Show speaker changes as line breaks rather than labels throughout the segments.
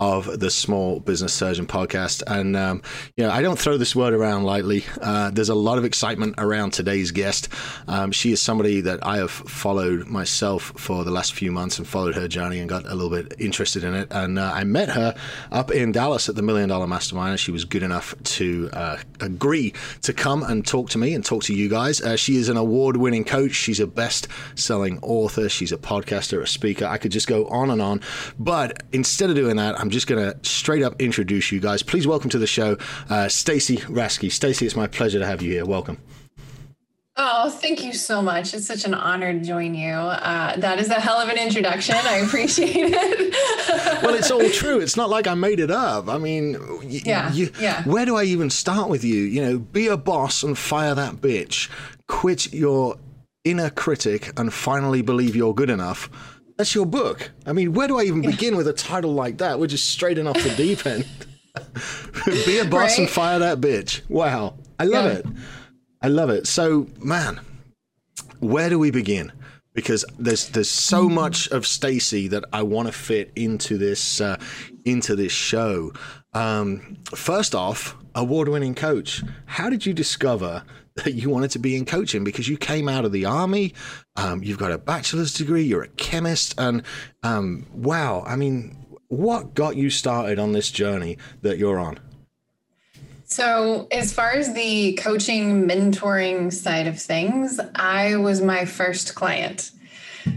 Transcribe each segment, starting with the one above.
of the Small Business Surgeon podcast. And, um, you know, I don't throw this word around lightly. Uh, there's a lot of excitement around today's guest. Um, she is somebody that I have followed myself for the last few months and followed her journey and got a little bit interested in it. And uh, I met her up in Dallas at the Million Dollar Mastermind. And she was good enough to uh, agree to come and talk to me and talk to you guys. Uh, she is an award winning coach. She's a best selling author. She's a podcaster, a speaker. I could just go on and on. But instead of doing that, I'm I'm just going to straight up introduce you guys. Please welcome to the show, uh, Stacy Raske. Stacy, it's my pleasure to have you here. Welcome.
Oh, thank you so much. It's such an honor to join you. Uh, that is a hell of an introduction. I appreciate it.
well, it's all true. It's not like I made it up. I mean, y- yeah, you, yeah. Where do I even start with you? You know, be a boss and fire that bitch. Quit your inner critic and finally believe you're good enough that's your book. I mean, where do I even begin with a title like that? We're just straight off the deep end. Be a boss right? and fire that bitch. Wow. I love yeah. it. I love it. So, man, where do we begin? Because there's there's so mm-hmm. much of Stacy that I want to fit into this uh, into this show. Um, first off, award-winning coach. How did you discover that you wanted to be in coaching because you came out of the army, um, you've got a bachelor's degree, you're a chemist, and um, wow, I mean, what got you started on this journey that you're on?
So, as far as the coaching, mentoring side of things, I was my first client.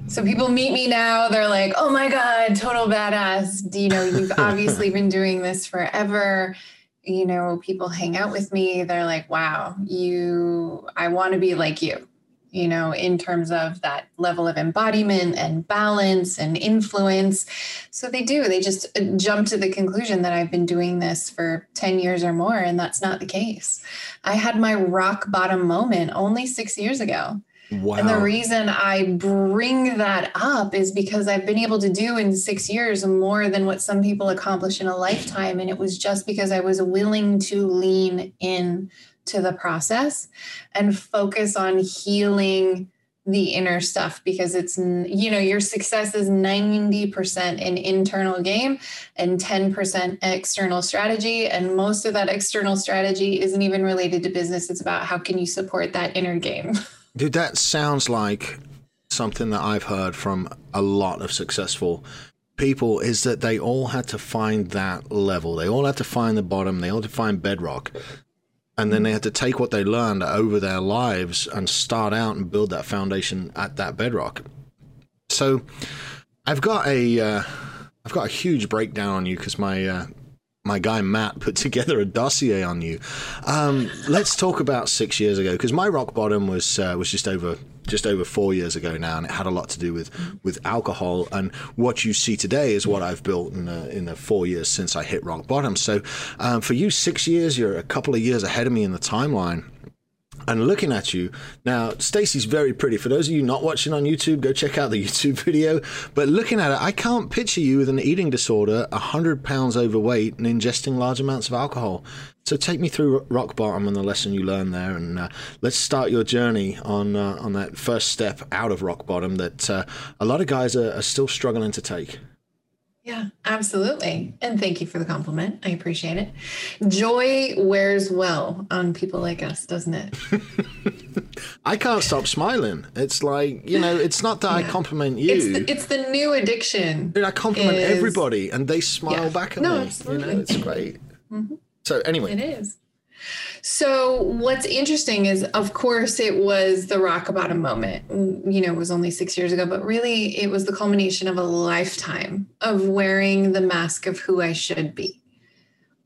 So people meet me now, they're like, oh my God, total badass. You know, you've obviously been doing this forever you know, people hang out with me, they're like, wow, you, I want to be like you, you know, in terms of that level of embodiment and balance and influence. So they do, they just uh, jump to the conclusion that I've been doing this for 10 years or more. And that's not the case. I had my rock bottom moment only six years ago. Wow. And the reason I bring that up is because I've been able to do in six years more than what some people accomplish in a lifetime. And it was just because I was willing to lean in to the process and focus on healing the inner stuff because it's you know your success is 90% an internal game and 10% external strategy and most of that external strategy isn't even related to business it's about how can you support that inner game
Dude, that sounds like something that I've heard from a lot of successful people is that they all had to find that level. They all had to find the bottom. They all had to find bedrock. And then they had to take what they learned over their lives and start out and build that foundation at that bedrock. So I've got a have uh, got a huge breakdown on you because my uh, my guy Matt put together a dossier on you. Um, let's talk about six years ago because my rock bottom was uh, was just over just over four years ago now, and it had a lot to do with with alcohol. And what you see today is what I've built in the, in the four years since I hit rock bottom. So um, for you, six years, you're a couple of years ahead of me in the timeline and looking at you. Now stacy's very pretty. For those of you not watching on youtube go check out the youtube video. But looking at it i can't picture you with an eating disorder 100 pounds overweight and ingesting large amounts of alcohol. So take me through rock bottom and the lesson you learned there and uh, let's start your journey on uh, on that first step out of rock bottom that uh, a lot of guys are, are still struggling to take
yeah, absolutely. And thank you for the compliment. I appreciate it. Joy wears well on people like us, doesn't it?
I can't stop smiling. It's like, you know, it's not that yeah. I compliment you.
It's the, it's the new addiction.
I compliment is... everybody and they smile yeah. back at no, me. Absolutely. You know, it's great. Mm-hmm. So anyway.
It is. So what's interesting is, of course, it was the rock bottom moment. You know, it was only six years ago, but really, it was the culmination of a lifetime of wearing the mask of who I should be.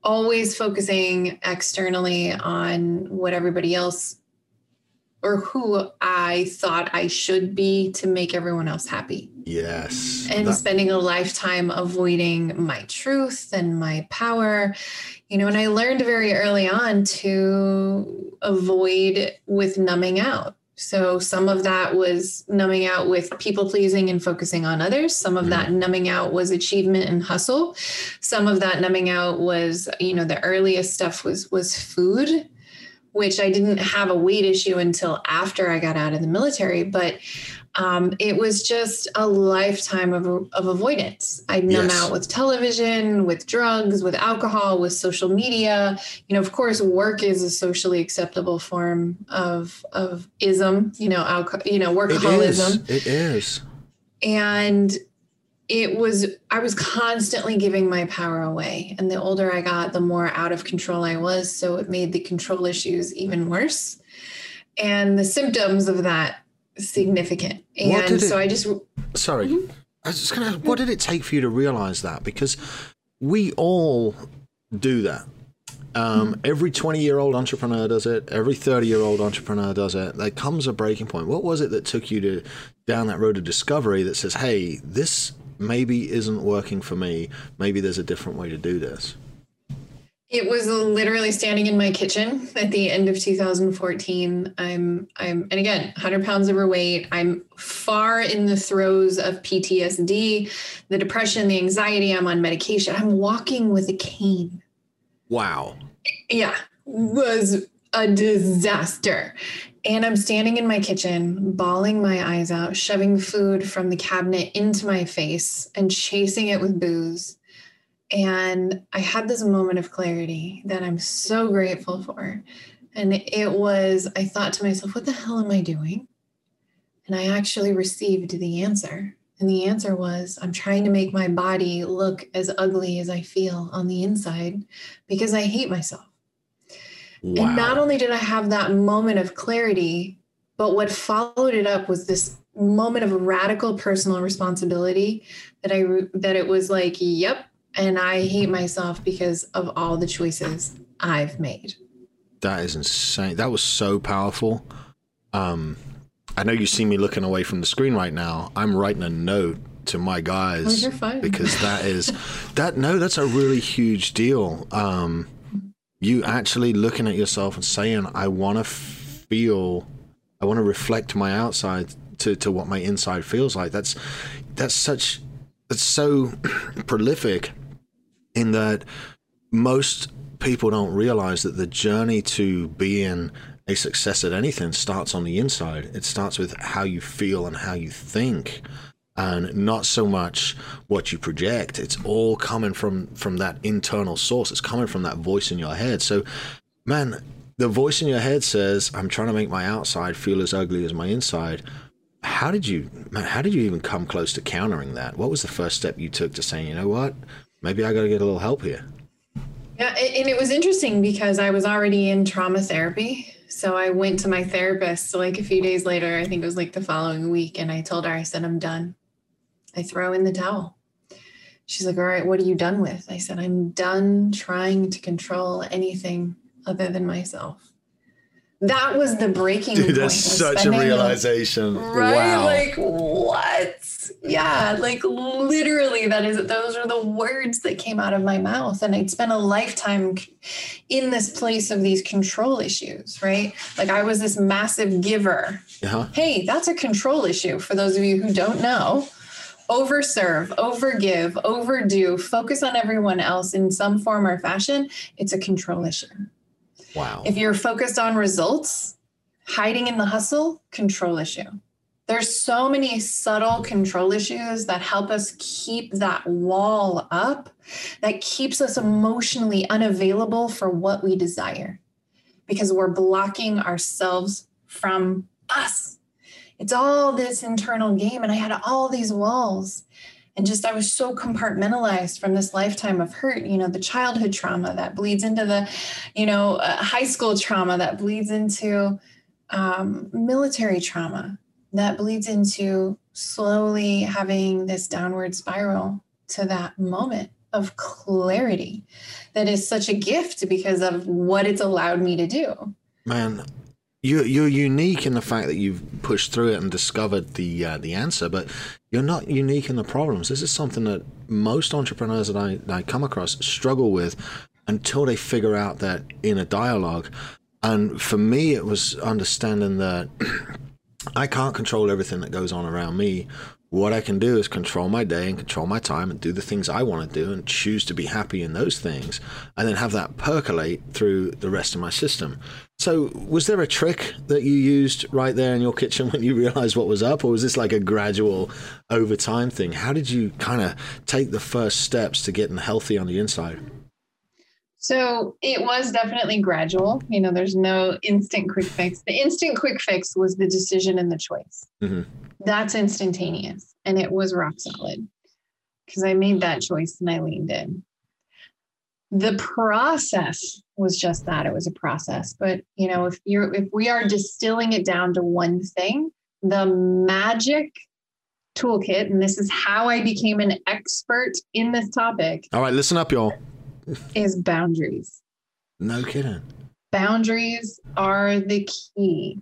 Always focusing externally on what everybody else or who I thought I should be to make everyone else happy.
Yes.
And that- spending a lifetime avoiding my truth and my power you know and i learned very early on to avoid with numbing out So some of that was numbing out with people pleasing and focusing on others. Some of that mm. numbing out was achievement and hustle. Some of that numbing out was, you know, the earliest stuff was was food, which I didn't have a weight issue until after I got out of the military. But um, it was just a lifetime of, of avoidance. I'd numb yes. out with television, with drugs, with alcohol, with social media. You know, of course, work is a socially acceptable form of of ism. You know, alcohol. You know, workaholism.
It is. It is.
And it was i was constantly giving my power away and the older i got the more out of control i was so it made the control issues even worse and the symptoms of that significant. And so
it,
I just
sorry, mm-hmm. I was just gonna. What did it take for you to realize that? Because we all do that. Um, mm-hmm. Every 20 year old entrepreneur does it. Every 30 year old entrepreneur does it. There comes a breaking point. What was it that took you to down that road of discovery that says, "Hey, this maybe isn't working for me. Maybe there's a different way to do this."
It was literally standing in my kitchen at the end of 2014. I'm I'm and again, 100 pounds overweight. I'm far in the throes of PTSD, the depression, the anxiety. I'm on medication. I'm walking with a cane.
Wow.
Yeah, was a disaster. And I'm standing in my kitchen, bawling my eyes out, shoving food from the cabinet into my face and chasing it with booze and I had this moment of clarity that I'm so grateful for. And it was, I thought to myself, what the hell am I doing? And I actually received the answer. And the answer was, I'm trying to make my body look as ugly as I feel on the inside because I hate myself. Wow. And not only did I have that moment of clarity, but what followed it up was this moment of radical personal responsibility that I that it was like, yep, and I hate myself because of all the choices I've made.
That is insane. That was so powerful. Um, I know you see me looking away from the screen right now. I'm writing a note to my guys because that is that no, that's a really huge deal. Um, you actually looking at yourself and saying, "I want to feel, I want to reflect my outside to to what my inside feels like." That's that's such that's so prolific in that most people don't realize that the journey to being a success at anything starts on the inside. It starts with how you feel and how you think and not so much what you project. It's all coming from from that internal source. It's coming from that voice in your head. So, man, the voice in your head says, "I'm trying to make my outside feel as ugly as my inside." How did you, man? How did you even come close to countering that? What was the first step you took to saying, "You know what? Maybe I got to get a little help here.
Yeah, and it was interesting because I was already in trauma therapy. So I went to my therapist like a few days later, I think it was like the following week, and I told her, I said, I'm done. I throw in the towel. She's like, All right, what are you done with? I said, I'm done trying to control anything other than myself. That was the breaking
Dude, that's such a realization.
Right? Wow. Like, what? Yeah, like literally, that is, those are the words that came out of my mouth. And I'd spent a lifetime in this place of these control issues, right? Like, I was this massive giver. Uh-huh. Hey, that's a control issue for those of you who don't know overserve, overgive, overdo, focus on everyone else in some form or fashion, it's a control issue.
Wow.
If you're focused on results, hiding in the hustle, control issue. There's so many subtle control issues that help us keep that wall up, that keeps us emotionally unavailable for what we desire because we're blocking ourselves from us. It's all this internal game. And I had all these walls and just I was so compartmentalized from this lifetime of hurt. You know, the childhood trauma that bleeds into the, you know, uh, high school trauma that bleeds into um, military trauma that bleeds into slowly having this downward spiral to that moment of clarity that is such a gift because of what it's allowed me to do.
Man, you're you're unique in the fact that you've pushed through it and discovered the uh, the answer, but you're not unique in the problems. This is something that most entrepreneurs that I, that I come across struggle with until they figure out that in a dialogue. And for me, it was understanding that I can't control everything that goes on around me. What I can do is control my day and control my time and do the things I want to do and choose to be happy in those things and then have that percolate through the rest of my system. So, was there a trick that you used right there in your kitchen when you realized what was up, or was this like a gradual over time thing? How did you kind of take the first steps to getting healthy on the inside?
So it was definitely gradual. You know, there's no instant quick fix. The instant quick fix was the decision and the choice. Mm-hmm. That's instantaneous. And it was rock solid because I made that choice and I leaned in. The process was just that it was a process. But, you know, if you're, if we are distilling it down to one thing, the magic toolkit, and this is how I became an expert in this topic.
All right, listen up, y'all
is boundaries.
No kidding.
Boundaries are the key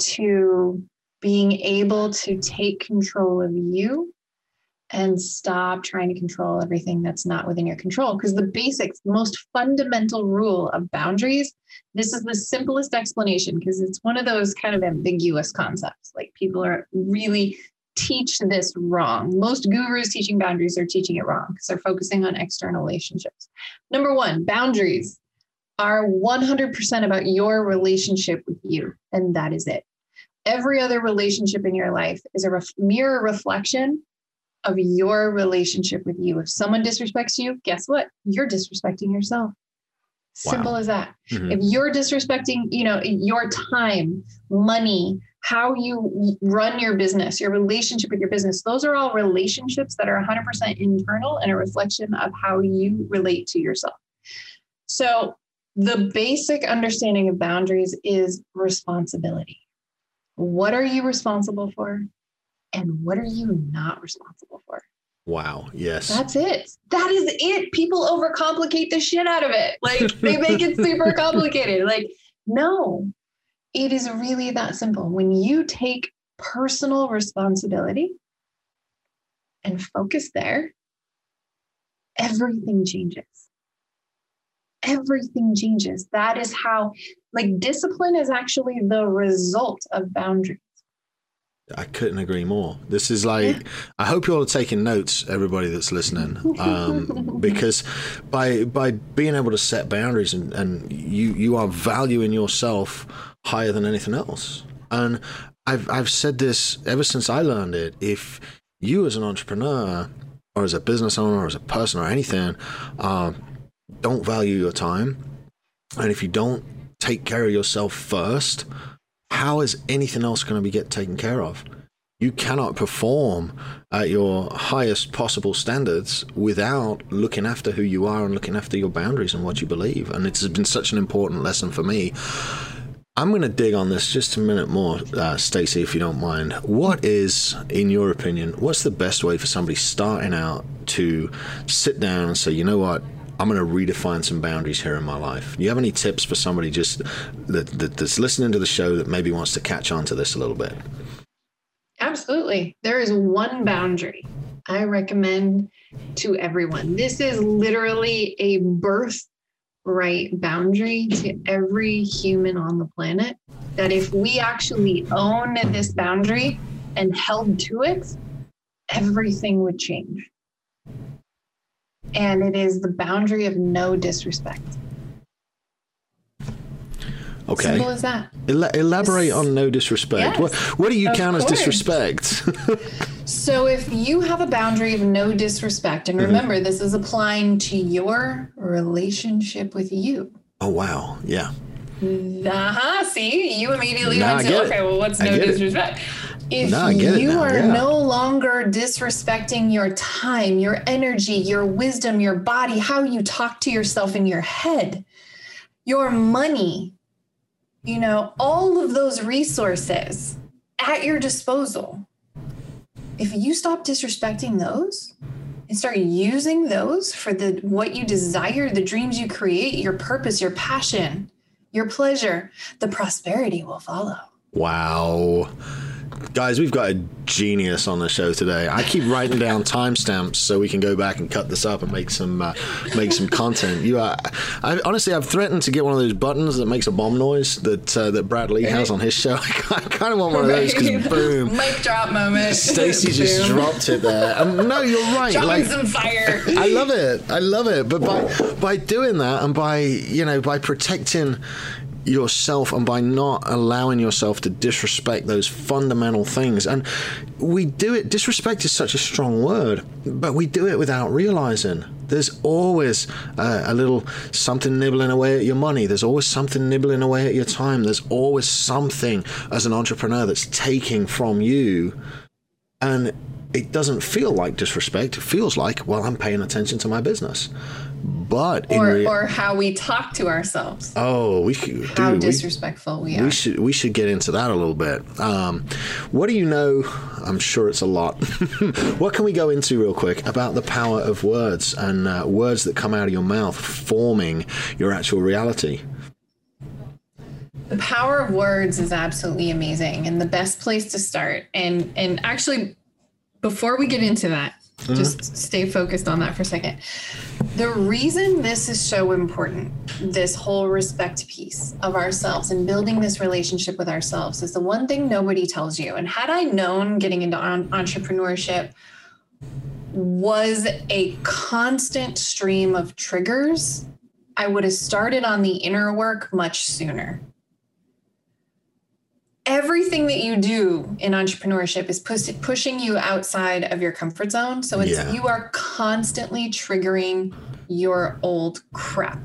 to being able to take control of you and stop trying to control everything that's not within your control. Because the basics, the most fundamental rule of boundaries, this is the simplest explanation because it's one of those kind of ambiguous concepts. Like people are really teach this wrong. Most gurus teaching boundaries are teaching it wrong because they're focusing on external relationships. Number one, boundaries are 100% about your relationship with you, and that is it. Every other relationship in your life is a ref- mirror reflection of your relationship with you. If someone disrespects you, guess what? You're disrespecting yourself. Simple wow. as that. Mm-hmm. If you're disrespecting, you know, your time, money, how you run your business, your relationship with your business, those are all relationships that are 100% internal and a reflection of how you relate to yourself. So, the basic understanding of boundaries is responsibility. What are you responsible for? And what are you not responsible for?
Wow. Yes.
That's it. That is it. People overcomplicate the shit out of it. Like they make it super complicated. Like, no, it is really that simple. When you take personal responsibility and focus there, everything changes. Everything changes. That is how, like, discipline is actually the result of boundaries.
I couldn't agree more. This is like, I hope you all are taking notes, everybody that's listening, um, because by by being able to set boundaries and, and you you are valuing yourself higher than anything else. And I've I've said this ever since I learned it. If you as an entrepreneur or as a business owner or as a person or anything uh, don't value your time, and if you don't take care of yourself first, how is anything else going to be get taken care of? You cannot perform at your highest possible standards without looking after who you are and looking after your boundaries and what you believe. And it's been such an important lesson for me I'm going to dig on this just a minute more, uh, Stacy, if you don't mind. What is, in your opinion, what's the best way for somebody starting out to sit down and say, you know what, I'm going to redefine some boundaries here in my life? Do you have any tips for somebody just that, that, that's listening to the show that maybe wants to catch on to this a little bit?
Absolutely. There is one boundary I recommend to everyone. This is literally a birth right boundary to every human on the planet that if we actually own this boundary and held to it, everything would change. And it is the boundary of no disrespect.
Okay.
Simple as that.
El- elaborate it's, on no disrespect. Yes, what, what do you count course. as disrespect?
so, if you have a boundary of no disrespect, and mm-hmm. remember, mm-hmm. this is applying to your relationship with you.
Oh, wow. Yeah.
Uh-huh. See, you immediately went to, okay, well, what's no disrespect? If
no,
you
are
yeah. no longer disrespecting your time, your energy, your wisdom, your body, how you talk to yourself in your head, your money, you know, all of those resources at your disposal. If you stop disrespecting those and start using those for the what you desire, the dreams you create, your purpose, your passion, your pleasure, the prosperity will follow.
Wow. Guys, we've got a genius on the show today. I keep writing down timestamps so we can go back and cut this up and make some uh, make some content. You, are, I, honestly, I've threatened to get one of those buttons that makes a bomb noise that uh, that Brad Lea has on his show. I kind of want one of those because boom,
mic drop moment.
Stacy just dropped it there. And no, you're right.
Dropping like, some fire.
I love it. I love it. But by by doing that and by you know by protecting yourself and by not allowing yourself to disrespect those fundamental things. And we do it, disrespect is such a strong word, but we do it without realizing. There's always uh, a little something nibbling away at your money. There's always something nibbling away at your time. There's always something as an entrepreneur that's taking from you. And it doesn't feel like disrespect. It feels like, well, I'm paying attention to my business. But
or, rea- or how we talk to ourselves.
Oh, we should.
How disrespectful we, we are.
We should we should get into that a little bit. Um, what do you know? I'm sure it's a lot. what can we go into real quick about the power of words and uh, words that come out of your mouth forming your actual reality?
The power of words is absolutely amazing and the best place to start. And and actually, before we get into that, Mm-hmm. Just stay focused on that for a second. The reason this is so important, this whole respect piece of ourselves and building this relationship with ourselves, is the one thing nobody tells you. And had I known getting into entrepreneurship was a constant stream of triggers, I would have started on the inner work much sooner everything that you do in entrepreneurship is push, pushing you outside of your comfort zone. So it's yeah. you are constantly triggering your old crap.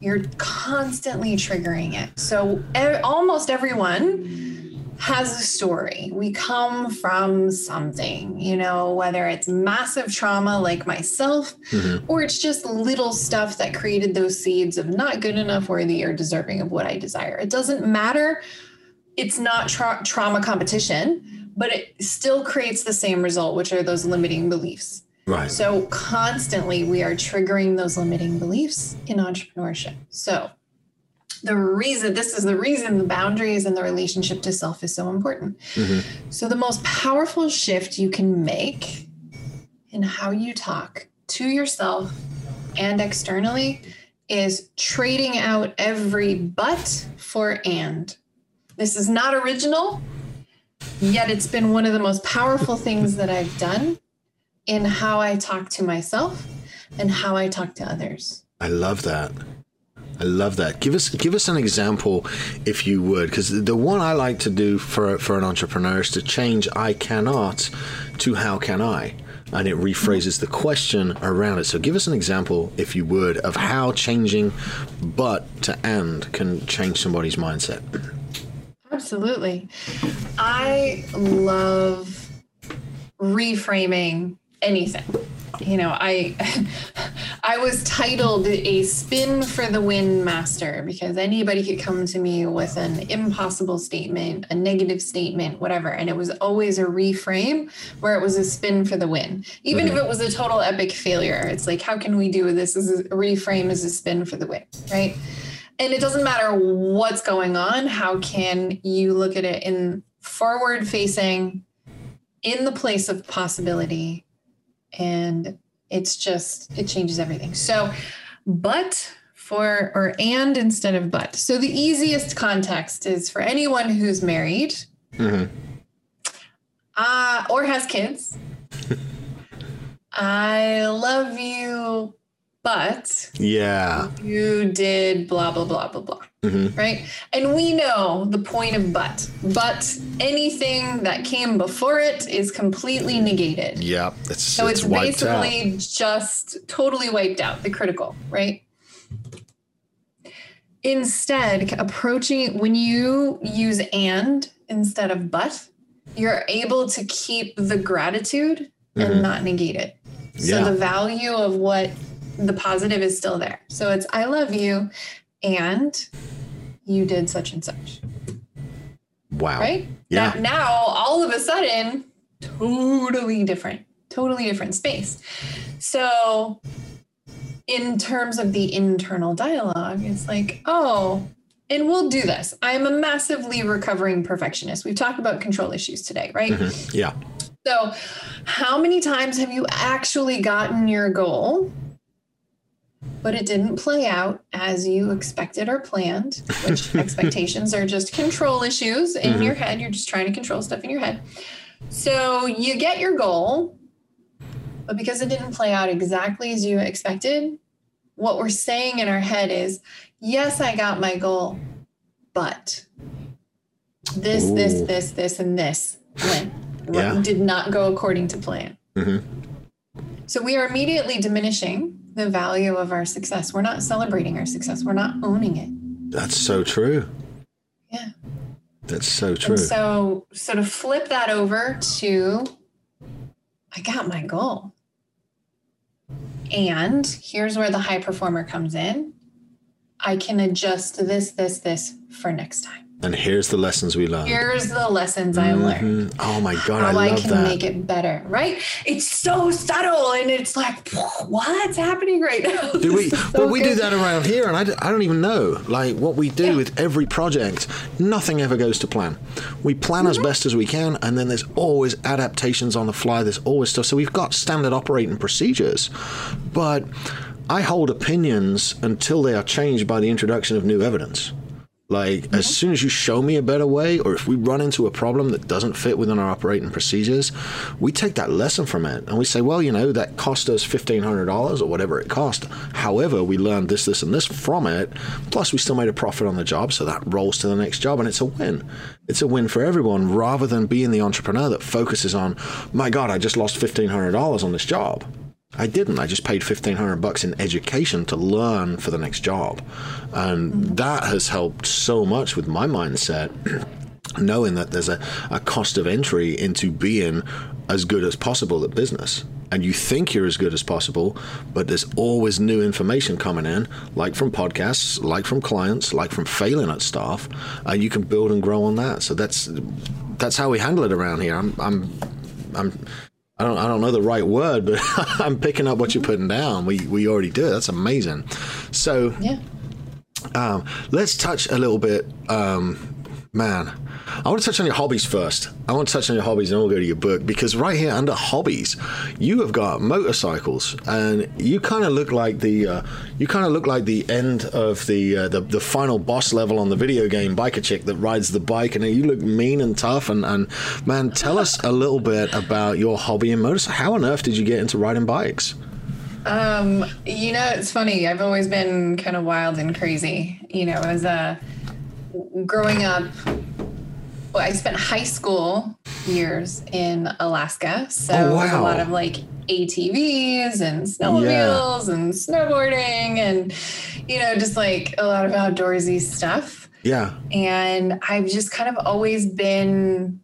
You're constantly triggering it. So e- almost everyone has a story. We come from something, you know, whether it's massive trauma like myself, mm-hmm. or it's just little stuff that created those seeds of not good enough, worthy, or deserving of what I desire. It doesn't matter it's not tra- trauma competition, but it still creates the same result, which are those limiting beliefs.
Right.
So constantly we are triggering those limiting beliefs in entrepreneurship. So the reason this is the reason the boundaries and the relationship to self is so important. Mm-hmm. So the most powerful shift you can make in how you talk to yourself and externally is trading out every but for and. This is not original, yet it's been one of the most powerful things that I've done in how I talk to myself and how I talk to others.
I love that. I love that. Give us give us an example, if you would, because the one I like to do for for an entrepreneur is to change "I cannot" to "How can I," and it rephrases the question around it. So, give us an example, if you would, of how changing "but" to "and" can change somebody's mindset.
Absolutely. I love reframing anything. You know, I I was titled a spin for the win master because anybody could come to me with an impossible statement, a negative statement, whatever, and it was always a reframe where it was a spin for the win. Even mm-hmm. if it was a total epic failure, it's like how can we do this as a reframe as a spin for the win, right? And it doesn't matter what's going on how can you look at it in forward facing in the place of possibility and it's just it changes everything. So but for or and instead of but. So the easiest context is for anyone who's married mm-hmm. uh, or has kids. I love you but
yeah
you did blah blah blah blah blah mm-hmm. right and we know the point of but but anything that came before it is completely negated
yeah
it's, so it's, it's basically out. just totally wiped out the critical right instead approaching when you use and instead of but you're able to keep the gratitude and mm-hmm. not negate it so yeah. the value of what the positive is still there. So it's I love you and you did such and such.
Wow.
Right?
Yeah.
Now, now all of a sudden, totally different, totally different space. So in terms of the internal dialogue, it's like, oh, and we'll do this. I'm a massively recovering perfectionist. We've talked about control issues today, right?
Mm-hmm. Yeah.
So, how many times have you actually gotten your goal, but it didn't play out as you expected or planned? Which expectations are just control issues in mm-hmm. your head. You're just trying to control stuff in your head. So, you get your goal, but because it didn't play out exactly as you expected, what we're saying in our head is, yes, I got my goal, but this, Ooh. this, this, this, and this went. Yeah. Did not go according to plan. Mm-hmm. So we are immediately diminishing the value of our success. We're not celebrating our success. We're not owning it.
That's so true.
Yeah.
That's so true.
And so, so to flip that over to, I got my goal. And here's where the high performer comes in. I can adjust this, this, this for next time.
And here's the lessons we learned.
Here's the lessons I mm-hmm. learned.
Oh my god, how I, I
can
that.
make it better. Right? It's so subtle, and it's like, what's happening right now?
Do we? so well, we do that around here, and I, I don't even know. Like what we do yeah. with every project, nothing ever goes to plan. We plan mm-hmm. as best as we can, and then there's always adaptations on the fly. There's always stuff. So we've got standard operating procedures, but I hold opinions until they are changed by the introduction of new evidence. Like, mm-hmm. as soon as you show me a better way, or if we run into a problem that doesn't fit within our operating procedures, we take that lesson from it and we say, well, you know, that cost us $1,500 or whatever it cost. However, we learned this, this, and this from it. Plus, we still made a profit on the job. So that rolls to the next job and it's a win. It's a win for everyone rather than being the entrepreneur that focuses on, my God, I just lost $1,500 on this job. I didn't. I just paid fifteen hundred bucks in education to learn for the next job, and that has helped so much with my mindset. knowing that there's a, a cost of entry into being as good as possible at business. And you think you're as good as possible, but there's always new information coming in, like from podcasts, like from clients, like from failing at stuff, and you can build and grow on that. So that's that's how we handle it around here. I'm I'm I'm I don't I don't know the right word, but I'm picking up what you're putting down. We we already do it. That's amazing. So
yeah.
Um, let's touch a little bit, um, man. I want to touch on your hobbies first. I want to touch on your hobbies and then we'll go to your book because right here under hobbies, you have got motorcycles and you kind of look like the uh, you kind of look like the end of the, uh, the the final boss level on the video game Biker Chick that rides the bike and you look mean and tough and, and man, tell us a little bit about your hobby in motorcycles. How on earth did you get into riding bikes?
Um, you know, it's funny. I've always been kind of wild and crazy. You know, as a growing up well, I spent high school years in Alaska. So oh, wow. a lot of like ATVs and snowmobiles yeah. and snowboarding and, you know, just like a lot of outdoorsy stuff.
Yeah.
And I've just kind of always been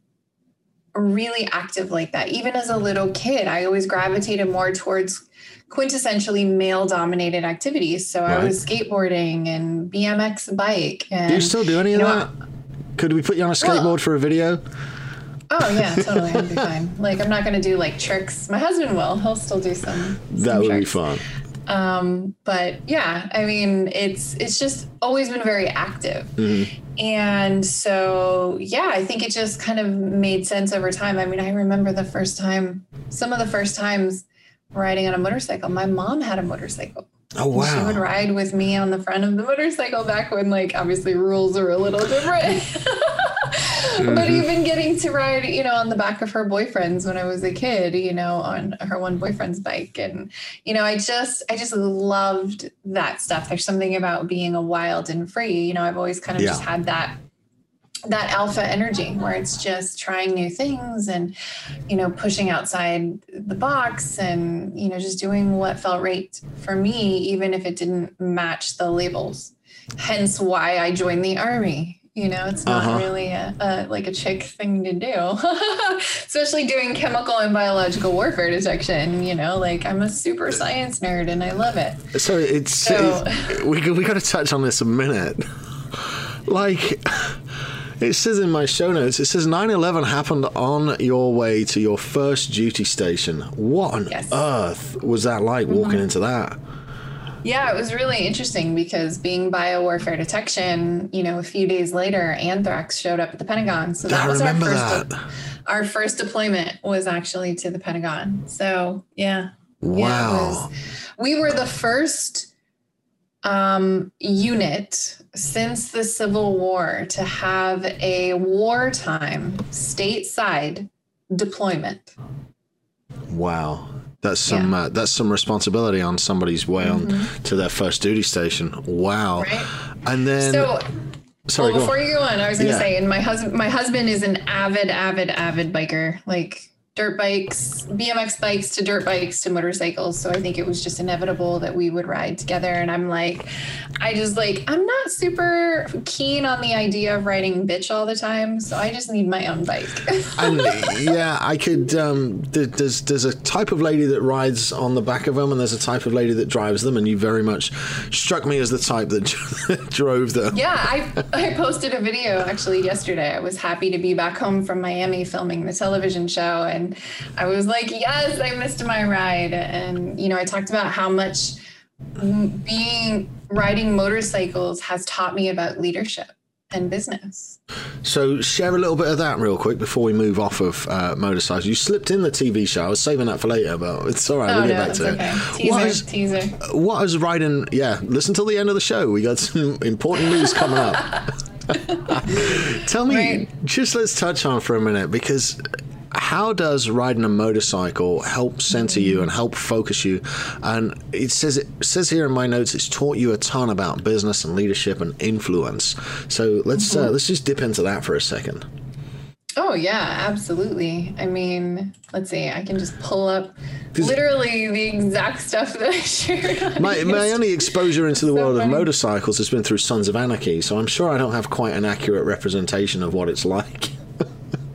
really active like that. Even as a little kid, I always gravitated more towards quintessentially male dominated activities. So right. I was skateboarding and BMX bike. And,
do you still do any of that? Could we put you on a skateboard well, for a video?
Oh yeah, totally. I'd be fine. Like I'm not going to do like tricks. My husband will. He'll still do some.
That would tricks. be fun.
Um, but yeah, I mean, it's it's just always been very active, mm-hmm. and so yeah, I think it just kind of made sense over time. I mean, I remember the first time, some of the first times riding on a motorcycle. My mom had a motorcycle.
Oh wow!
She would ride with me on the front of the motorcycle back when, like, obviously rules are a little different. mm-hmm. But even getting to ride, you know, on the back of her boyfriend's when I was a kid, you know, on her one boyfriend's bike, and you know, I just, I just loved that stuff. There's something about being a wild and free. You know, I've always kind of yeah. just had that that alpha energy where it's just trying new things and you know pushing outside the box and you know just doing what felt right for me even if it didn't match the labels. Hence why i joined the army. You know it's not uh-huh. really a, a, like a chick thing to do. Especially doing chemical and biological warfare detection you know like i'm a super science nerd and i love it.
So it's, so, it's we, we got to touch on this a minute. Like it says in my show notes, it says 9 11 happened on your way to your first duty station. What on yes. earth was that like walking mm-hmm. into that?
Yeah, it was really interesting because being biowarfare detection, you know, a few days later, anthrax showed up at the Pentagon. So that
I
was our first
that.
our first deployment was actually to the Pentagon. So yeah. Yeah,
Wow.
was- we were the first um, unit since the Civil War to have a wartime stateside deployment.
Wow. That's some uh, that's some responsibility on somebody's way on to their first duty station. Wow.
Mm-hmm. Right.
And then
So
sorry,
well,
go on.
before you go on, I was going to
Yeah.
say, and my husband, my husband is an avid, avid, avid biker, like dirt bikes, BMX bikes to dirt bikes to motorcycles. So I think it was just inevitable that we would ride together. And I'm like, I just like, I'm not super keen on the idea of riding bitch all the time. So I just need my own bike.
and yeah, I could. Um, there- there's there's a type of lady that rides on the back of them, and there's a type of lady that drives them, and you very much struck me as the type that drove them.
yeah, I, I posted a video actually yesterday. I was happy to be back home from Miami filming the television show. And I was like, yes, I missed my ride. And, you know, I talked about how much being riding motorcycles has taught me about leadership and business.
So share a little bit of that real quick before we move off of uh, motorcycles. You slipped in the TV show. I was saving that for later, but it's all right.
Oh,
we'll get
no,
back to
okay.
it.
Teaser,
What is,
teaser.
what is riding? Yeah, listen till the end of the show. We got some important news coming up. Tell me,
Right.
just let's touch on for a minute because how does riding a motorcycle help center you and help focus you? And it says it says here in my notes it's taught you a ton about business and leadership and influence. So let's uh, let's just dip into that for a second.
Oh yeah, absolutely. I mean, let's see. I can just pull up literally the exact stuff that I shared.
My, my only exposure into the
So
world of motorcycles has been through Sons of Anarchy, so I'm sure I don't have quite an accurate representation of what it's like.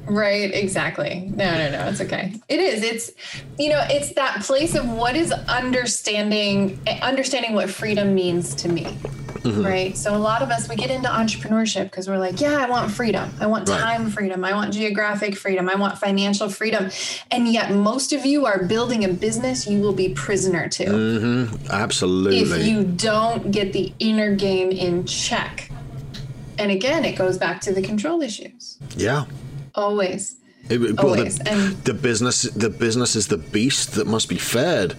Right, exactly. No, no, no, it's okay. It is. It's you know, it's that place of what is understanding understanding what freedom means to me.
Mm-hmm.
Right? So a lot of us we get into entrepreneurship because we're like, yeah, I want freedom. I want
Right.
time freedom. I want geographic freedom. I want financial freedom. And yet most of you are building a business you will be prisoner to if
Absolutely.
If you don't get the inner game in check. And again, it goes back to the control issues.
yeah.
Always.
It- well,
Always.
the,
And-
the business, the business is the beast that must be fed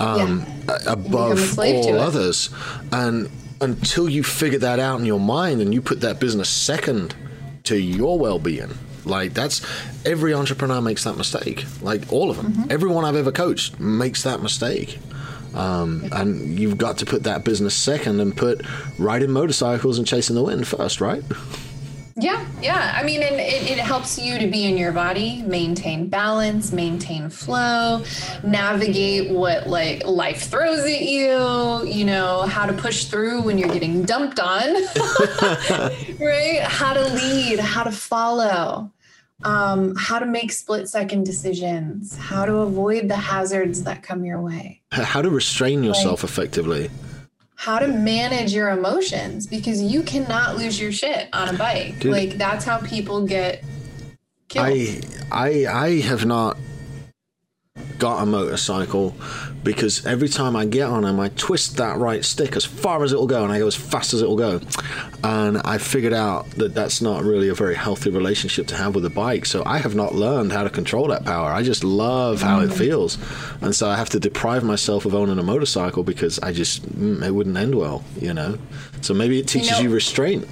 um, a- above
become a slave to
all others, and until you figure that out in your mind and you put that business second to your well-being, like that's every entrepreneur makes that mistake. Like all of them,
Mm-hmm.
everyone I've ever coached makes that mistake. Um, and you've got to put that business second and put riding motorcycles and chasing the wind first, right?
Yeah, yeah. I mean, and it, it helps you to be in your body, maintain balance, maintain flow, navigate what like life throws at you, you know, how to push through when you're getting dumped on, right? How to lead, how to follow, um, how to make split second decisions, how to avoid the hazards that come your way.
How to restrain yourself effectively.
How to manage your emotions because you cannot lose your shit on a bike.
Dude.
like that's how people get killed.
I I I have not got a motorcycle because every time I get on them, I twist that right stick as far as it'll go, and I go as fast as it'll go. And I figured out that that's not really a very healthy relationship to have with a bike. So I have not learned how to control that power. I just love how it feels, and so I have to deprive myself of owning a motorcycle because I just mm, it wouldn't end well, you know. So maybe it teaches
know-
you restraint.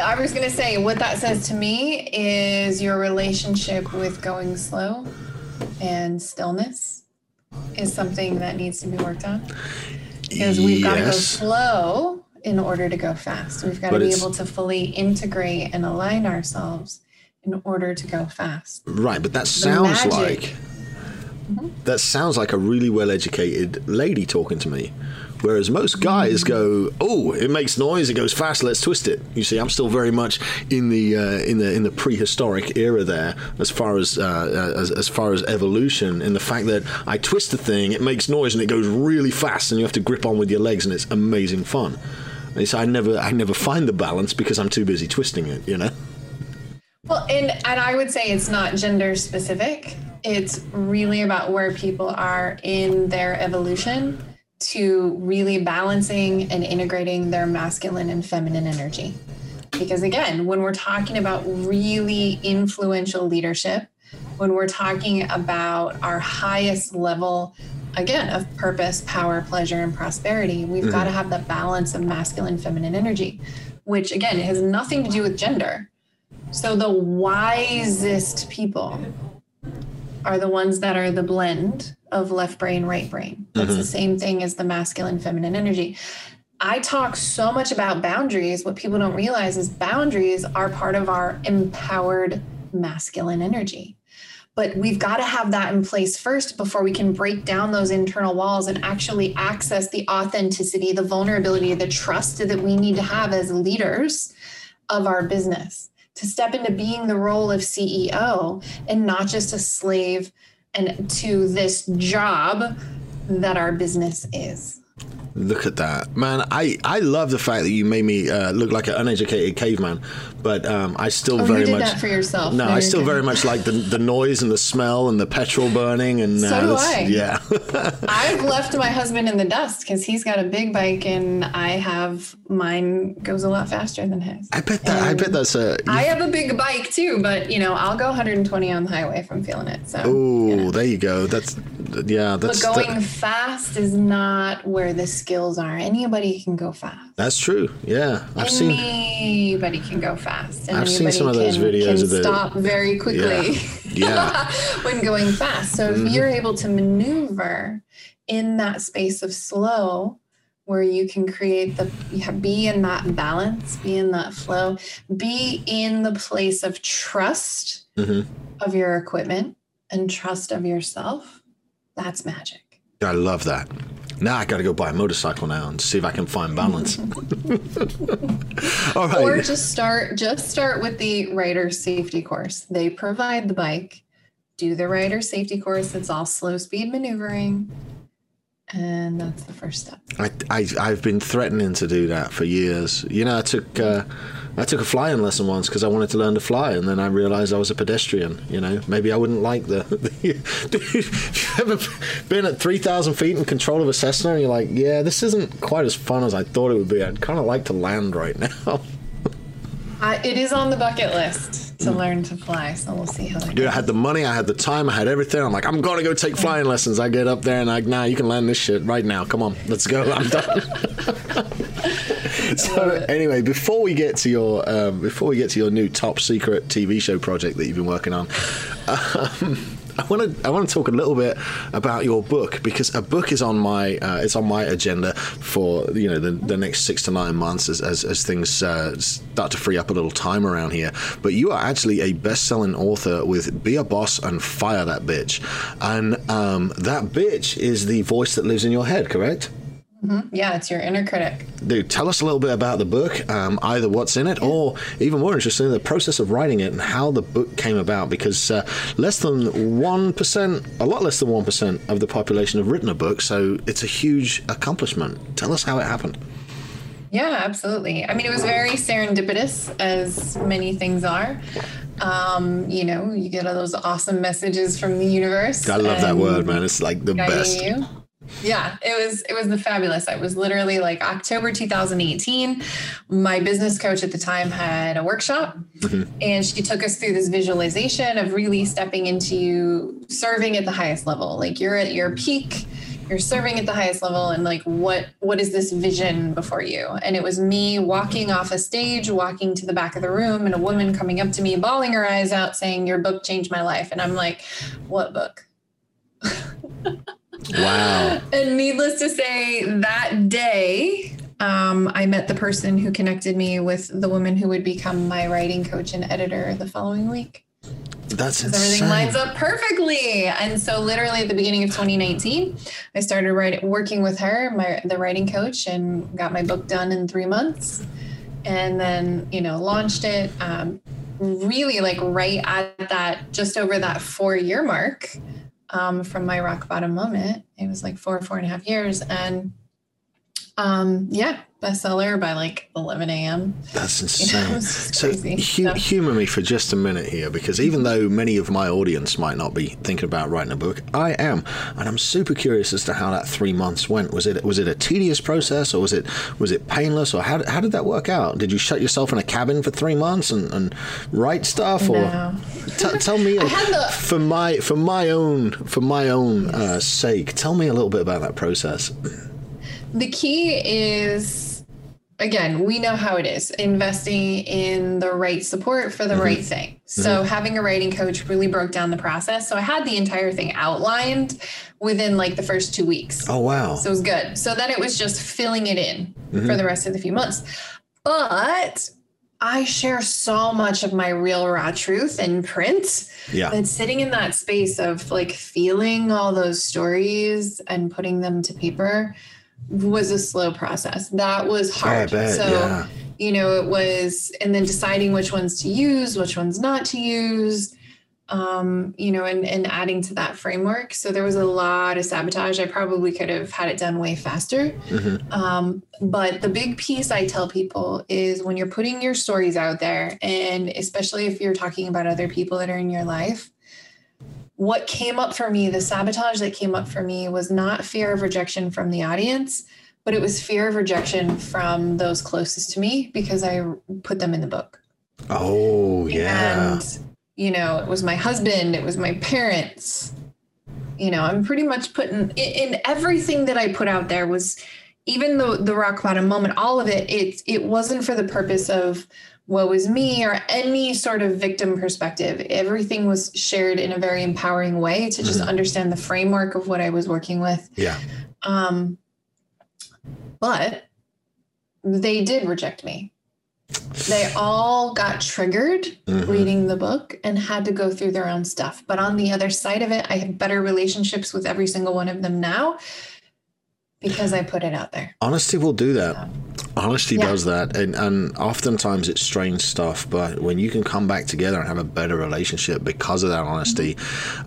I was gonna say what that says to me is your relationship with going slow and stillness is something that needs to be worked on because we've got to go slow in order to go fast. We've got
But
to be able to fully integrate and align ourselves in order to go fast.
Right, but that sounds like mm-hmm. that sounds like a really well-educated lady talking to me. Whereas most guys go, "Oh, it makes noise, it goes fast, let's twist it." You see, I'm still very much in the uh, in the in the prehistoric era there, as far as, uh, as as far as evolution, in the fact that I twist the thing, it makes noise, and it goes really fast, and you have to grip on with your legs, and it's amazing fun. So I never I never find the balance because I'm too busy twisting it, you know.
Well, and and I would say it's not gender specific. It's really about where people are in their evolution to really balancing and integrating their masculine and feminine energy. Because again, when we're talking about really influential leadership, when we're talking about our highest level, again, of purpose, power, pleasure, and prosperity, we've mm-hmm. got to have that balance of masculine, feminine energy, which again has nothing to do with gender. So the wisest people are the ones that are the blend of left brain, right brain. That's mm-hmm. the same thing as the masculine, feminine energy. I talk so much about boundaries. What people don't realize is boundaries are part of our empowered masculine energy. But we've got to have that in place first before we can break down those internal walls and actually access the authenticity, the vulnerability, the trust that we need to have as leaders of our business to step into being the role of CEO and not just a slave and to this job that our business is.
Look at that, man! I, I love the fact that you made me uh, look like an uneducated caveman, but um, I still
oh,
very
you did
much
that for yourself.
No,
no
I still very much like the the noise and the smell and the petrol burning and
uh, do I.
Yeah,
I've left my husband in the dust because he's got a big bike and I have mine goes a lot faster than his.
I bet that. And I bet that's a.
I have a big bike too, but you know I'll go 120 on the highway if I'm feeling it. So.
Oh,
you know.
there you go. That's yeah. That's
but going fast is not where the skills are. Anybody can go fast.
That's true. Yeah,
I've anybody seen. Anybody can go fast.
And I've seen some of those can, videos
can
of the
stop very quickly.
Yeah. yeah.
when going fast. So mm-hmm. if you're able to maneuver in that space of slow, where you can create the be in that balance, be in that flow, be in the place of trust mm-hmm. of your equipment and trust of yourself. That's magic.
I love that. Now I got to go buy a motorcycle now and see if I can find balance.
All right. Or just start just start with the rider safety course. They provide the bike. Do the rider safety course. It's all slow speed maneuvering. And that's the first step.
I, I, I've been threatening to do that for years. You know, I took. Uh, I took a flying lesson once because I wanted to learn to fly, and then I realized I was a pedestrian. You know, maybe I wouldn't like the. the you ever been at three thousand feet in control of a Cessna, and you're like, yeah, this isn't quite as fun as I thought it would be. I'd kind of like to land right now.
uh, it is on the bucket list to learn to fly, so we'll see how. That
Dude, I had the money, I had the time, I had everything. I'm like, I'm gonna go take flying lessons. I get up there and I, nah, you can land this shit right now. Come on, let's go. I'm done. so anyway, before we get to your um, before we get to your new top secret TV show project that you've been working on. Um, I want to I want to talk a little bit about your book because a book is on my uh, it's on my agenda for you know the, the next six to nine months as as, as things uh, start to free up a little time around here. But you are actually a best-selling author with "Be a Boss and Fire That Bitch," and um, that bitch is the voice that lives in your head, correct?
Mm-hmm. Yeah, it's your inner critic.
Dude, tell us a little bit about the book, um, either what's in it, or even more interesting, the process of writing it and how the book came about. Because uh, less than one percent, a lot less than one percent of the population have written a book, so it's a huge accomplishment. Tell us how it happened.
Yeah, absolutely. I mean, it was very serendipitous, as many things are. Um, you know, you get all those awesome messages from the universe.
I love that word, man. It's like the best.
You yeah it was it was the fabulous. It was literally like october 2018 my business coach at the time had a workshop mm-hmm. and she took us through this visualization of really stepping into serving at the highest level. Like you're at your peak you're serving at the highest level and like what what is this vision before you? And it was me walking off a stage walking to the back of the room and a woman coming up to me bawling her eyes out saying your book changed my life. And i'm like what book
Wow.
and needless to say, that day, um, I met the person who connected me with the woman who would become my writing coach and editor the following week.
That's insane.
Everything lines up perfectly. And so literally at the beginning of 2019, I started writing, working with her, my the writing coach, and got my book done in three months. And then, you know, launched it. Um, really like right at that, just over that four year mark um, from my rock bottom moment. It was like four, four and a half years. And Um, yeah, bestseller by like 11 a.m.
That's insane.
You know,
so hu- humor me for just a minute here, because even though many of my audience might not be thinking about writing a book, I am, and I'm super curious as to how that three months went. Was it was it a tedious process, or was it was it painless, or how, how did that work out? Did you shut yourself in a cabin for three months and, and write stuff, or
No.
T- tell me
the-
for my for my own for my own uh, sake? Tell me a little bit about that process.
The key is again, we know how it is investing in the right support for the mm-hmm. right thing. So, mm-hmm. having a writing coach really broke down the process. So, I had the entire thing outlined within like the first two weeks.
Oh wow!
So, it was good. So, then it was just filling it in mm-hmm. for the rest of the few months. But I share so much of my real raw truth in print
yeah,
that sitting in that space of like feeling all those stories and putting them to paper was a slow process. That was hard.
bet,
so,
yeah.
you know, it was, and then deciding which ones to use, which ones not to use, um, you know, and, and adding to that framework. So there was a lot of sabotage. I probably could have had it done way faster.
Mhm.
Um, but the big piece I tell people is when you're putting your stories out there, and especially if you're talking about other people that are in your life, what came up for me, the sabotage that came up for me was not fear of rejection from the audience, but it was fear of rejection from those closest to me because I put them in the book.
Oh yeah.
And, you know, it was my husband, it was my parents. You know, I'm pretty much putting in, in everything that I put out there was even the the rock bottom moment, all of it, it it wasn't for the purpose of woe is me or any sort of victim perspective. Everything was shared in a very empowering way to just understand the framework of what I was working with.
yeah.
Um, but they did reject me. They all got triggered
Mhm.
reading the book and had to go through their own stuff. But on the other side of it, I have better relationships with every single one of them now because I put it out there.
Honesty will do that. Honesty
Yeah.
does that, and and oftentimes it's strange stuff. But when you can come back together and have a better relationship because of that honesty,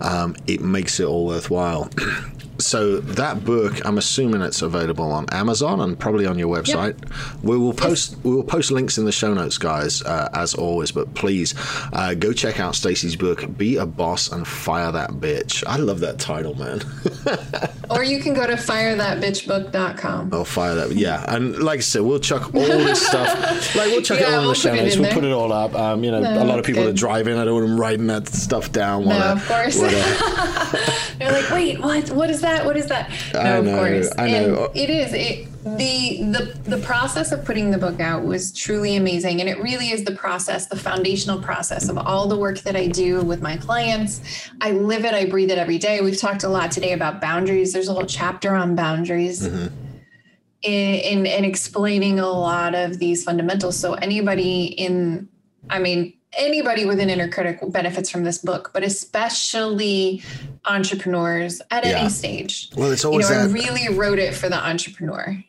um, it makes it all worthwhile. so that book, I'm assuming it's available on Amazon and probably on your website. We will post we will post links in the show notes, guys, uh, as always. But please uh, go check out Stacy's book, "Be a Boss and Fire That Bitch." I love that title, man.
Or you can go to firethatbitchbook.com.
I'll fire that. Yeah, and like I said, we'll chuck all this stuff. Like we'll chuck it all in
we'll
the show notes. We'll
there.
put it all up. Um, you know,
No,
a lot of people
good.
are driving. I don't want them writing that stuff down.
No, of course.
they're-
They're like, wait, what? What is that? What is that?
I
No,
know,
of course.
I know.
And it is. It the the the process of putting the book out was truly amazing, and it really is the process, the foundational process of all the work that I do with my clients. I live it. I breathe it every day. We've talked a lot today about boundaries. There's a whole chapter on boundaries.
Mhm.
In, in in explaining a lot of these fundamentals. So anybody in, I mean, anybody with an Inner Critic benefits from this book, but especially entrepreneurs at
Yeah.
any stage.
Well, it's
You
always
know, I really wrote it for the entrepreneur.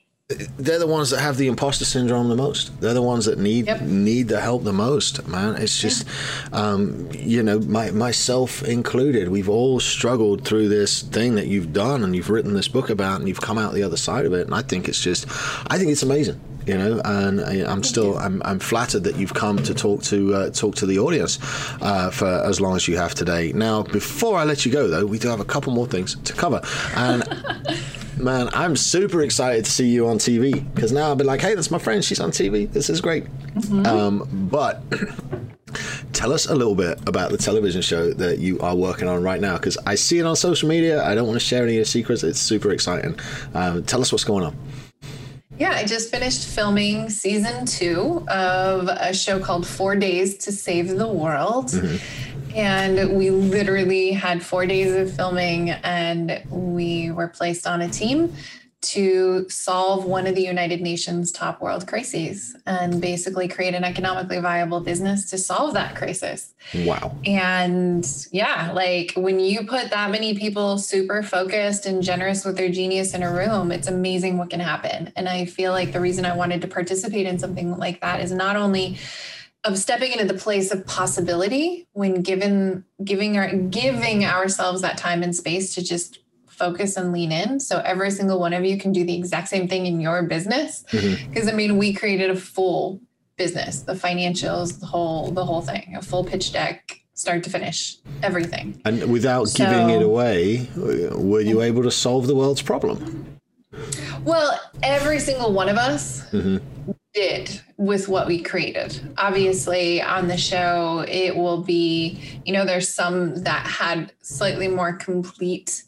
They're the ones that have the imposter syndrome the most. They're the ones that need
Yep.
need the help the most, man. It's just, um, you know, my, myself included. We've all struggled through this thing that you've done, and you've written this book about, and you've come out the other side of it. And I think it's just, I think it's amazing. You know, and I, I'm still, I'm, I'm flattered that you've come to talk to uh, talk to the audience uh, for as long as you have today. Now, before I let you go, though, we do have a couple more things to cover, and. Man, I'm super excited to see you on TV because now I'll be like, hey, that's my friend. She's on TV. This is great. Um, but tell us a little bit about the television show that you are working on right now because I see it on social media. I don't want to share any of your secrets. It's super exciting. Um, tell us what's going on.
Yeah, I just finished filming season two of a show called Four Days to Save the World. And we literally had four days of filming, and we were placed on a team to solve one of the United Nations top world crises and basically create an economically viable business to solve that crisis.
Wow.
And yeah, like when you put that many people super focused and generous with their genius in a room, it's amazing what can happen. And I feel like the reason I wanted to participate in something like that is not only of stepping into the place of possibility when given giving our giving ourselves that time and space to just focus and lean in. So every single one of you can do the exact same thing in your business. Because
Mm-hmm.
I mean, we created a full business, the financials, the whole the whole thing, a full pitch deck, start to finish, everything.
And without giving it away, were you able to solve the world's problem?
Well, every single one of us
Mm-hmm.
Did with what we created. Obviously, on the show, it will be, you know, there's some that had slightly more complete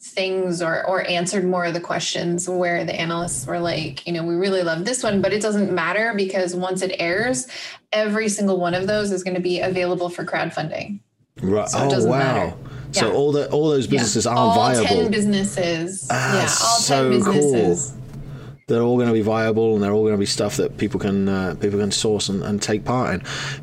things or or answered more of the questions where the analysts were like, you know, we really love this one, but it doesn't matter because once it airs, every single one of those is going to be available for crowdfunding.
Right.
So it
oh
doesn't
wow.
matter.
So
Yeah.
all the all those businesses are
all
viable.
10 businesses.
Ah,
yeah, all 10
so cool.
businesses.
They're all going to be viable and they're all going to be stuff that people can uh, people can source and, and take part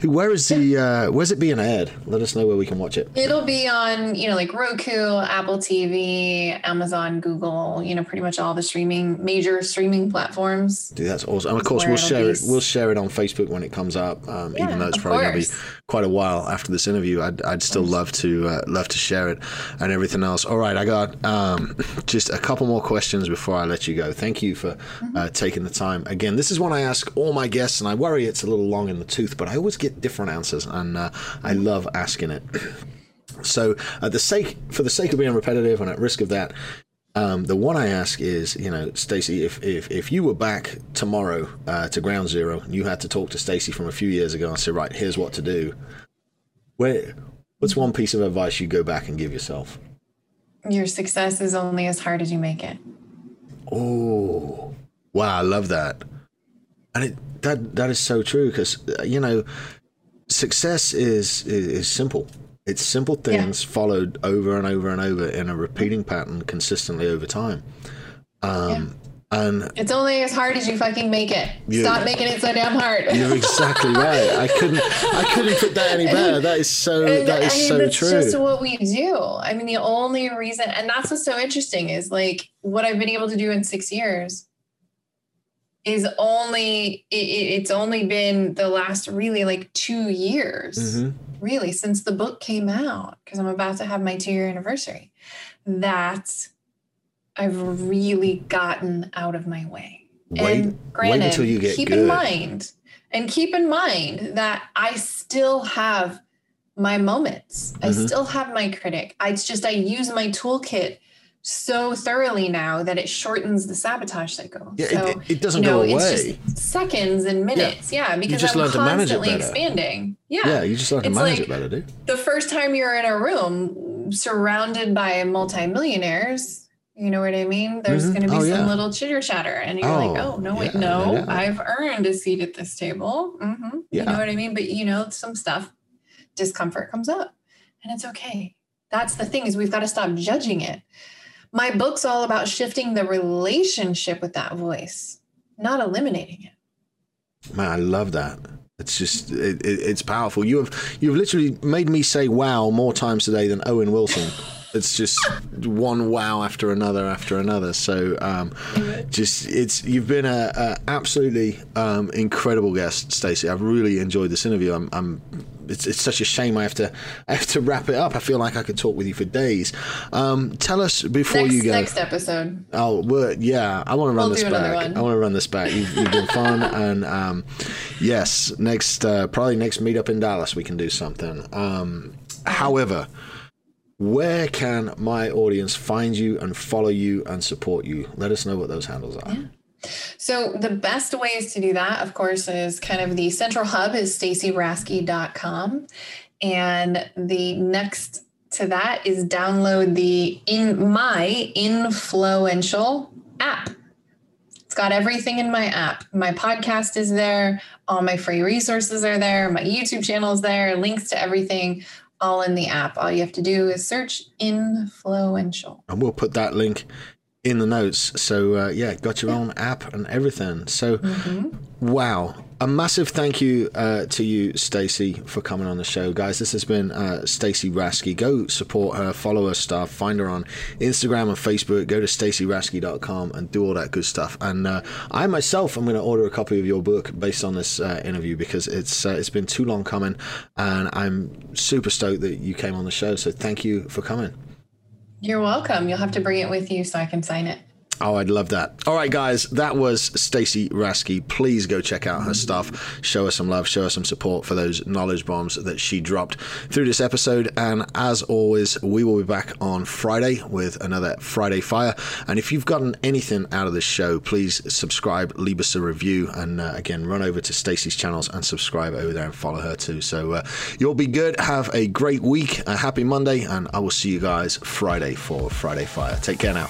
in. Where is the uh, where's it being aired? Let us know where we can watch it.
It'll be on, you know, like Roku, Apple TV, Amazon, Google, you know, pretty much all the streaming major streaming platforms.
Dude, that's awesome. And of course, we'll share
be
it. We'll share it on Facebook when it comes up. Um,
Yeah,
even though it's probably going to be. Quite a while after this interview, I'd, I'd still love to uh, love to share it and everything else. All right, I got um, just a couple more questions before I let you go. Thank you for
Mm-hmm.
uh, taking the time. Again, this is one I ask all my guests, and I worry it's a little long in the tooth, but I always get different answers, and uh, I love asking it. So, at the sake, for the sake of being repetitive, and at risk of that, um, the one I ask is, you know, Stacy, if, if if you were back tomorrow uh, to Ground Zero, and you had to talk to Stacy from a few years ago and say, right, here's what to do. Where, what's one piece of advice you go back and give yourself?
Your success is only as hard as you make it.
Oh, wow, I love that, and it that that is so true because you know, success is, is is simple. It's simple things followed over and over and over in a repeating pattern consistently over time. Um, And
It's only as hard as you fucking make it.
You-
Stop making it so damn hard.
you're exactly right. I couldn't I couldn't put that any better. That is so
And,
that is
I mean,
so
that's
true.
just what we do. I mean, the only reason, and that's what's so interesting is like what I've been able to do in six years is only it, it- it's only been the last really like two years,
Mhm.
Really since the book came out because I'm about to have my two year anniversary. That I've really gotten out of my way.
Wait,
and granted,
wait until you get
keep
good.
in mind, and keep in mind that I still have my moments. I
Mhm.
still have my critic. I it's just I use my toolkit so thoroughly now that it shortens the sabotage cycle.
Yeah, it-
so,
it, it doesn't
you know,
go
it's
away.
just seconds and minutes. Yeah, because
just
I'm
learn to manage it
constantly
better.
expanding. Yeah.
yeah, you just learn to
It's
manage
like-
it better, dude.
The first time you're in a room surrounded by multimillionaires, you know what I mean? There's
Mhm.
going to be
Oh,
some
yeah.
little chitter chatter, and you're like,
Oh,
"Oh no, wait,
yeah,
no,
yeah.
I've earned a seat at this table." hmm
Yeah.
You know what I mean? But you know, some stuff, discomfort comes up, and it's okay. That's the thing is we've got to stop judging it. My book's all about shifting the relationship with that voice, not eliminating it.
Man, I love that. It's just it, it, it's powerful. You have you've literally made me say wow more times today than Owen Wilson. It's just one wow after another after another. So um, just it's you've been a, a absolutely um, incredible guest, Stacy. I've really enjoyed this interview. I'm, I'm it's, it's such a shame I have to I have to wrap it up. I feel like I could talk with you for days. Um, tell us before
Next,
you go.
next episode.
Oh, well, yeah. I want to run
We'll
this back. I want to run this back. You've, you've been fun, and um, yes, next uh, probably next meetup in Dallas we can do something. Um, however, where can my audience find you and follow you and support you? Let us know what those handles are.
So the best ways to do that, of course, is kind of the central hub is stacyraske.com. And the next to that is download the in my Inflowential app. It's got everything in my app. My podcast is there, all my free resources are there, my YouTube channel is there, links to everything all in the app. All you have to do is search Inflowential.
And we'll put that link in the notes. So uh, yeah, got your own app and everything. So wow, a massive thank you uh, to you, Stacy, for coming on the show, guys. This has been uh, Stacy Raske. Go support her, follow her stuff, find her on Instagram and Facebook. Go to stacyraske.com and do all that good stuff. And uh, I myself am going to order a copy of your book based on this uh, interview because it's uh, it's been too long coming, and I'm super stoked that you came on the show. So thank you for coming.
You're welcome. You'll have to bring it with you so I can sign it.
Oh, I'd love that. All right, guys, that was Stacy Raske. Please go check out her stuff. Show her some love, show her some support for those knowledge bombs that she dropped through this episode. And as always, we will be back on Friday with another Friday Fire. And if you've gotten anything out of this show, please subscribe, leave us a review, and uh, again, run over to Stacy's channels and subscribe over there and follow her too. So uh, you'll be good. Have a great week, a happy Monday, and I will see you guys Friday for Friday Fire. Take care now.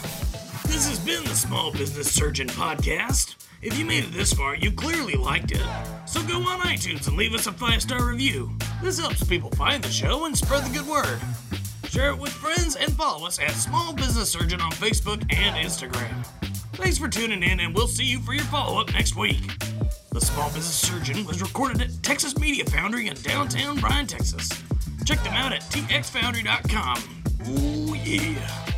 This has been the Small Business Surgeon Podcast. If you made it this far, you clearly liked it. So go on iTunes and leave us a five star review. This helps people find the show and spread the good word. Share it with friends and follow us at Small Business Surgeon on Facebook and Instagram. Thanks for tuning in, and we'll see you for your follow up next week. The Small Business Surgeon was recorded at Texas Media Foundry in downtown Bryan, Texas. Check them out at txfoundry.com. Ooh, yeah.